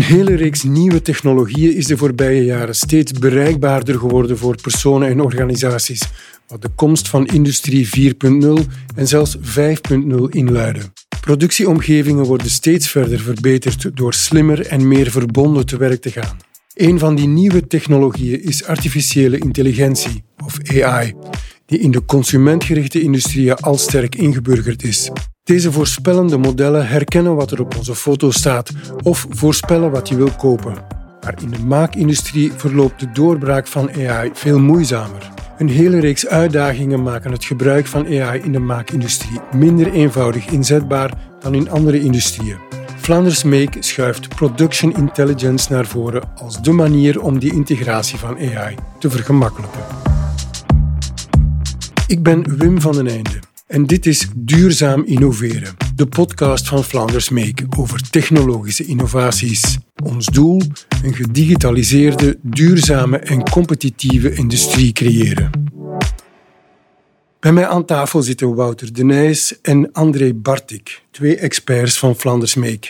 Een hele reeks nieuwe technologieën is de voorbije jaren steeds bereikbaarder geworden voor personen en organisaties, wat de komst van Industrie 4.0 en zelfs 5.0 inluiden. Productieomgevingen worden steeds verder verbeterd door slimmer en meer verbonden te werk te gaan. Een van die nieuwe technologieën is artificiële intelligentie, of AI, die in de consumentgerichte industrieën al sterk ingeburgerd is. Deze voorspellende modellen herkennen wat er op onze foto staat of voorspellen wat je wil kopen. Maar in de maakindustrie verloopt de doorbraak van AI veel moeizamer. Een hele reeks uitdagingen maken het gebruik van AI in de maakindustrie minder eenvoudig inzetbaar dan in andere industrieën. Flanders Make schuift production intelligence naar voren als de manier om die integratie van AI te vergemakkelijken. Ik ben Wim van den Einde en dit is Duurzaam Innoveren, de podcast van Flanders Make over technologische innovaties. Ons doel: een gedigitaliseerde, duurzame en competitieve industrie creëren. Bij mij aan tafel zitten Wouter de Nijs en André Bartik, twee experts van Flanders Make.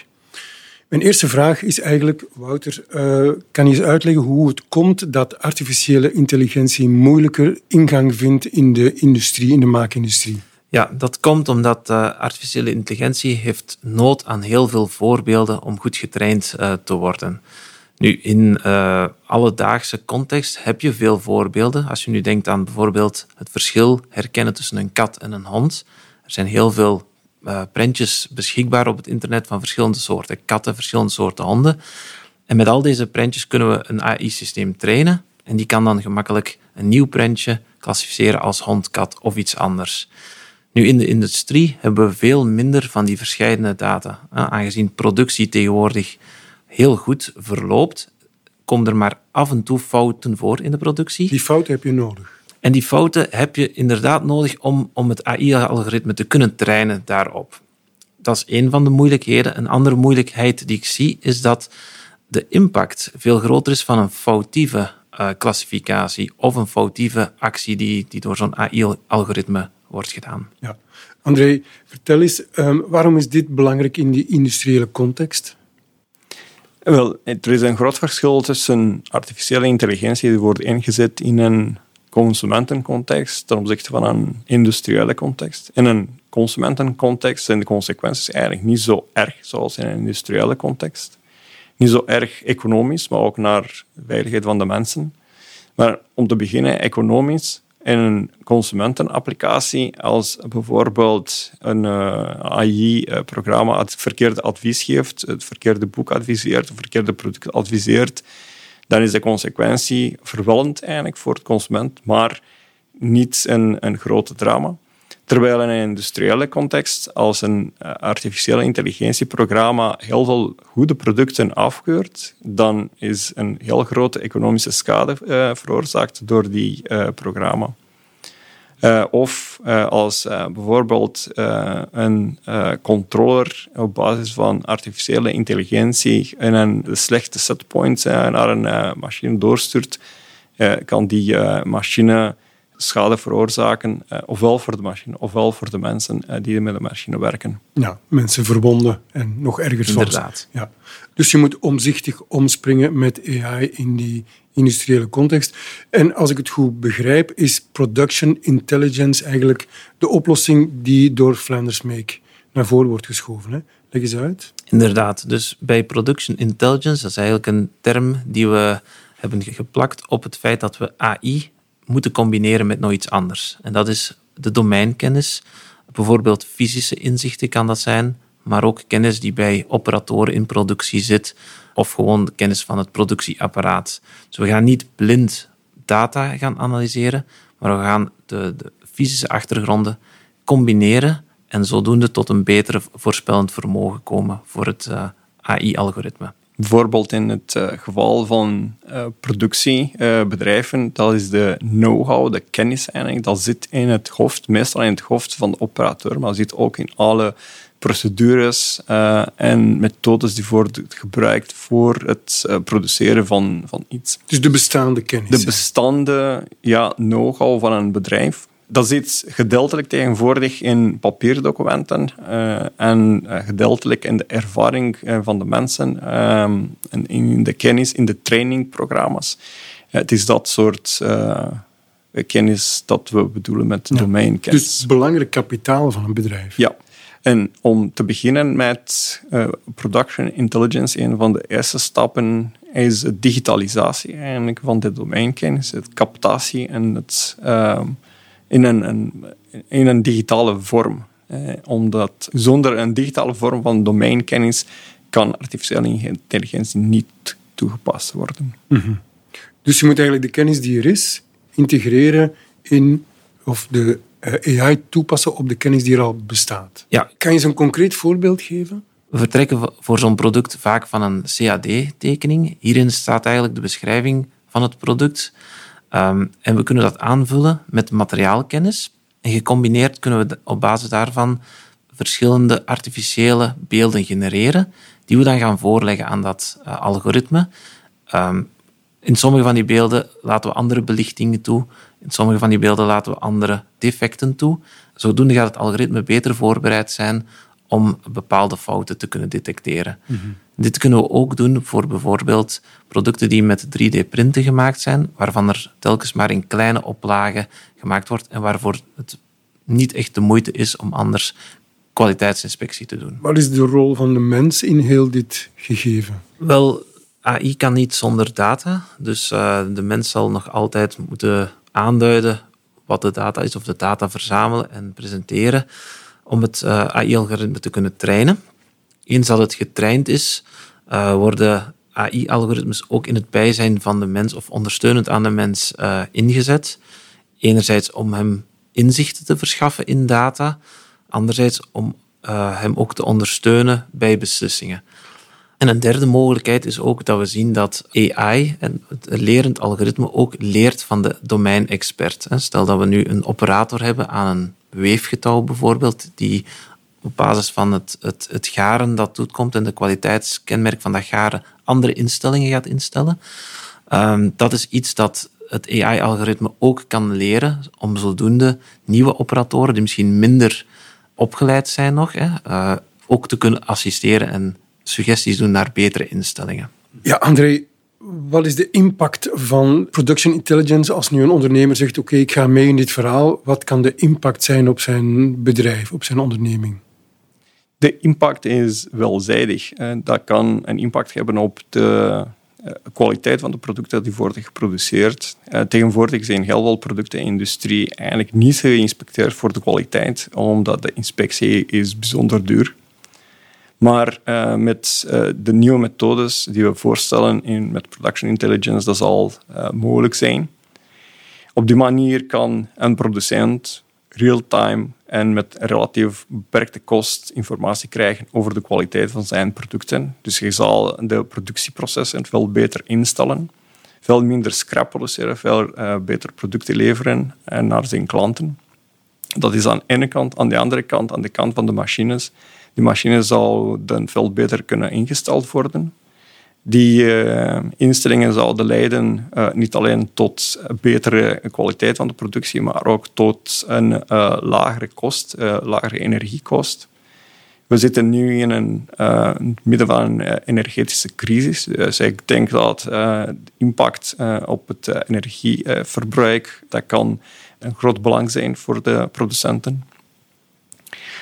Mijn eerste vraag is eigenlijk, Wouter, uh, kan je eens uitleggen hoe het komt dat artificiële intelligentie moeilijker ingang vindt in de industrie, in de maakindustrie? Ja, dat komt omdat uh, artificiële intelligentie heeft nood aan heel veel voorbeelden om goed getraind uh, te worden. Nu, in uh, alledaagse context heb je veel voorbeelden. Als je nu denkt aan bijvoorbeeld het verschil herkennen tussen een kat en een hond. Er zijn heel veel prentjes beschikbaar op het internet van verschillende soorten katten, verschillende soorten honden. En met al deze prentjes kunnen we een AI-systeem trainen. En die kan dan gemakkelijk een nieuw prentje klassificeren als hond, kat of iets anders. Nu, in de industrie hebben we veel minder van die verschillende data. Aangezien productie tegenwoordig heel goed verloopt, komen er maar af en toe fouten voor in de productie. Die fouten heb je nodig. En die fouten heb je inderdaad nodig om, om het AI-algoritme te kunnen trainen daarop. Dat is een van de moeilijkheden. Een andere moeilijkheid die ik zie is dat de impact veel groter is van een foutieve uh, klassificatie of een foutieve actie die, die door zo'n AI-algoritme wordt gedaan. Ja. André, vertel eens, um, waarom is dit belangrijk in die industriële context? Wel, er is een groot verschil tussen artificiële intelligentie die wordt ingezet in een consumentencontext ten opzichte van een industriële context. In een consumentencontext zijn de consequenties eigenlijk niet zo erg zoals in een industriële context. Niet zo erg economisch, maar ook naar de veiligheid van de mensen. Maar om te beginnen, economisch, in een consumentenapplicatie, als bijvoorbeeld een eh, AI-programma het verkeerde advies geeft, het verkeerde boek adviseert, het verkeerde product adviseert, dan is de consequentie verwellend eigenlijk voor de consument, maar niet een, een grote drama. Terwijl in een industriële context, als een eh, artificiële intelligentieprogramma heel veel goede producten afkeurt, dan is een heel grote economische schade uh, veroorzaakt door die uh, programma. Of als bijvoorbeeld een controller op basis van artificiële intelligentie en een slechte setpoint naar een machine doorstuurt, kan die machine schade veroorzaken, uh, ofwel voor de machine, ofwel voor de mensen uh, die met de machine werken. Ja, mensen verbonden en nog erger soms. Inderdaad. Ja. Dus je moet omzichtig omspringen met AI in die industriële context. En als ik het goed begrijp, is production intelligence eigenlijk de oplossing die door Flanders Make naar voren wordt geschoven. Hè? Leg eens uit. Inderdaad. Dus bij production intelligence, dat is eigenlijk een term die we hebben geplakt op het feit dat we AI moeten combineren met nog iets anders. En dat is de domeinkennis. Bijvoorbeeld fysische inzichten kan dat zijn, maar ook kennis die bij operatoren in productie zit, of gewoon de kennis van het productieapparaat. Dus we gaan niet blind data gaan analyseren, maar we gaan de, de fysische achtergronden combineren en zodoende tot een beter voorspellend vermogen komen voor het eh, AI-algoritme. Bijvoorbeeld in het uh, geval van uh, productiebedrijven, dat is de know-how, de kennis eigenlijk, dat zit in het hoofd, meestal in het hoofd van de operateur, maar dat zit ook in alle procedures uh, en methodes die worden gebruikt voor het produceren van, van iets. Dus de bestaande kennis. De bestaande ja, know-how van een bedrijf dat zit gedeeltelijk tegenwoordig in papierdocumenten uh, en uh, gedeeltelijk in de ervaring uh, van de mensen um, en in de kennis, in de trainingprogramma's. het is dat soort kennis dat we bedoelen met ja, domeinkennis. Dus belangrijk kapitaal van een bedrijf. Ja. En om te beginnen met production intelligence, een van de eerste stappen is digitalisatie eigenlijk van de domeinkennis, het captatie en het ehm, in een, een, in een digitale vorm. Eh, omdat zonder een digitale vorm van domeinkennis kan artificiële intelligentie niet toegepast worden. Mhm. Dus je moet eigenlijk de kennis die er is integreren in, of de eh, AI toepassen op de kennis die er al bestaat. Ja. Kan je zo'n concreet voorbeeld geven? We vertrekken voor zo'n product vaak van een CAD-tekening. Hierin staat eigenlijk de beschrijving van het product. Ehm, en we kunnen dat aanvullen met materiaalkennis. En gecombineerd kunnen we op basis daarvan verschillende artificiële beelden genereren, die we dan gaan voorleggen aan dat uh, algoritme. Um, in sommige van die beelden laten we andere belichtingen toe. In sommige van die beelden laten we andere defecten toe. Zodoende gaat het algoritme beter voorbereid zijn om bepaalde fouten te kunnen detecteren. Mhm. Dit kunnen we ook doen voor bijvoorbeeld producten die met 3D-printen gemaakt zijn, waarvan er telkens maar in kleine oplagen gemaakt wordt en waarvoor het niet echt de moeite is om anders kwaliteitsinspectie te doen. Wat is de rol van de mens in heel dit gegeven? Wel, AI kan niet zonder data, dus uh, de mens zal nog altijd moeten aanduiden wat de data is of de data verzamelen en presenteren om het uh, AI-algoritme te kunnen trainen. Eens dat het getraind is, uh, worden AI-algoritmes ook in het bijzijn van de mens of ondersteunend aan de mens uh, ingezet. Enerzijds om hem inzichten te verschaffen in data, anderzijds om hem ook te ondersteunen bij beslissingen. En een derde mogelijkheid is ook dat we zien dat AI, en het lerend algoritme, ook leert van de domeinexpert. Stel dat we nu een operator hebben aan een weefgetouw bijvoorbeeld, die op basis van het, het, het garen dat toekomt en de kwaliteitskenmerk van dat garen andere instellingen gaat instellen. Um, dat is iets dat het AI-algoritme ook kan leren om zodoende nieuwe operatoren, die misschien minder opgeleid zijn nog, hè, uh, ook te kunnen assisteren en suggesties doen naar betere instellingen. Ja, André, wat is de impact van production intelligence als nu een ondernemer zegt: Oké, ik ga mee in dit verhaal. Wat kan de impact zijn op zijn bedrijf, op zijn onderneming? De impact is welzijdig. Dat kan een impact hebben op de eh, kwaliteit van de producten die worden geproduceerd. Eh, tegenwoordig zijn heel veel producten in de industrie eigenlijk niet geïnspecteerd voor de kwaliteit, omdat de inspectie is bijzonder duur maar uh, met uh, de nieuwe methodes die we voorstellen in, met production intelligence, dat zal uh, mogelijk zijn. Op die manier kan een producent real-time en met relatief beperkte kost informatie krijgen over de kwaliteit van zijn producten. Dus je zal de productieprocessen veel beter instellen, veel minder scrap produceren, veel beter producten leveren naar zijn klanten. Dat is aan de ene kant. Aan de andere kant, aan de kant van de machines, die machine zou dan veel beter kunnen ingesteld worden. Die uh, instellingen zouden leiden uh, niet alleen tot betere kwaliteit van de productie, maar ook tot een uh, lagere kost, lagere energiekost. We zitten nu in een het midden van een energetische crisis. Dus ik denk dat de impact op het energieverbruik dat kan een groot belang zijn voor de producenten.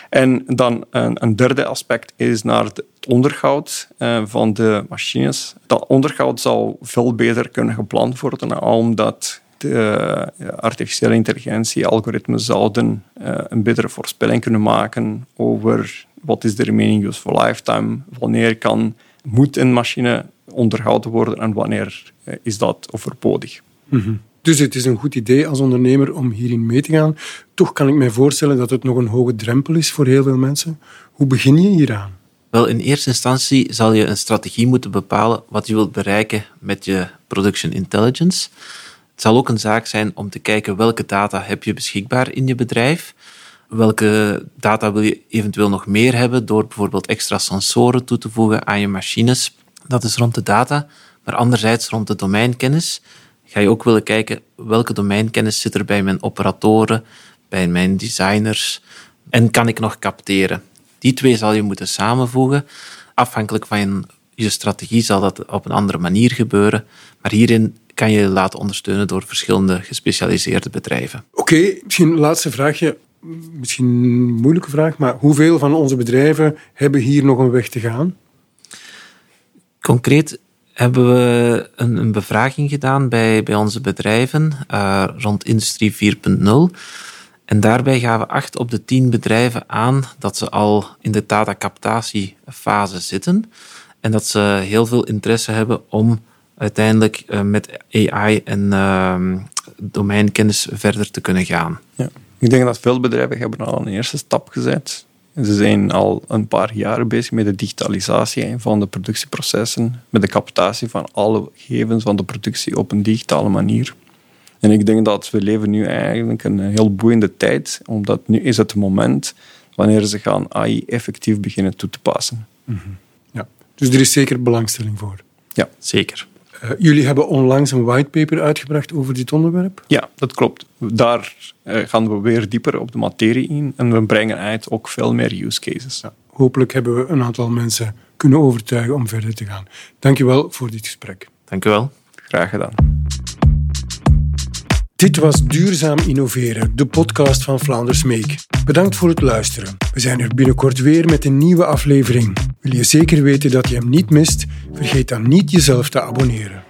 En dan een, een derde aspect is naar het onderhoud uh, van de machines. Dat onderhoud zou veel beter kunnen gepland worden, omdat de uh, artificiële intelligentie algoritmes zouden een betere voorspelling kunnen maken over wat is de remaining useful lifetime, wanneer kan, moet een machine onderhouden worden en wanneer is dat overbodig. Mm dus het is een goed idee als ondernemer om hierin mee te gaan. Toch kan ik mij voorstellen dat het nog een hoge drempel is voor heel veel mensen. Hoe begin je hieraan? Wel, in eerste instantie zal je een strategie moeten bepalen wat je wilt bereiken met je production intelligence. Het zal ook een zaak zijn om te kijken welke data heb je beschikbaar in je bedrijf. Welke data wil je eventueel nog meer hebben door bijvoorbeeld extra sensoren toe te voegen aan je machines. Dat is rond de data. Maar anderzijds rond de domeinkennis ga je ook willen kijken welke domeinkennis zit er bij mijn operatoren, bij mijn designers en kan ik nog capteren. Die twee zal je moeten samenvoegen. Afhankelijk van je strategie zal dat op een andere manier gebeuren. Maar hierin kan je laten ondersteunen door verschillende gespecialiseerde bedrijven. Oké, misschien een laatste vraagje. Misschien een moeilijke vraag, maar hoeveel van onze bedrijven hebben hier nog een weg te gaan? Concreet hebben we een, een bevraging gedaan bij, bij onze bedrijven uh, rond Industrie 4.0. En daarbij gaven acht op de tien bedrijven aan dat ze al in de datacaptatiefase zitten en dat ze heel veel interesse hebben om uiteindelijk uh, met AI en uh, domeinkennis verder te kunnen gaan. Ja. Ik denk dat veel bedrijven hebben al een eerste stap gezet. Ze zijn al een paar jaren bezig met de digitalisatie van de productieprocessen, met de captatie van alle gegevens van de productie op een digitale manier. En ik denk dat we leven nu eigenlijk een heel boeiende tijd, omdat nu is het moment wanneer ze gaan AI effectief beginnen toe te passen. Mm -hmm. Ja, dus er is zeker belangstelling voor. Ja, zeker. Uh, jullie hebben onlangs een whitepaper uitgebracht over dit onderwerp? Ja, dat klopt. Daar uh, gaan we weer dieper op de materie in en we brengen uit ook veel meer use cases. Ja, hopelijk hebben we een aantal mensen kunnen overtuigen om verder te gaan. Dankjewel voor dit gesprek. Dank u wel. Graag gedaan. Dit was Duurzaam Innoveren, de podcast van Vlaanders Make. Bedankt voor het luisteren. We zijn er binnenkort weer met een nieuwe aflevering. Wil je zeker weten dat je hem niet mist? Vergeet dan niet jezelf te abonneren.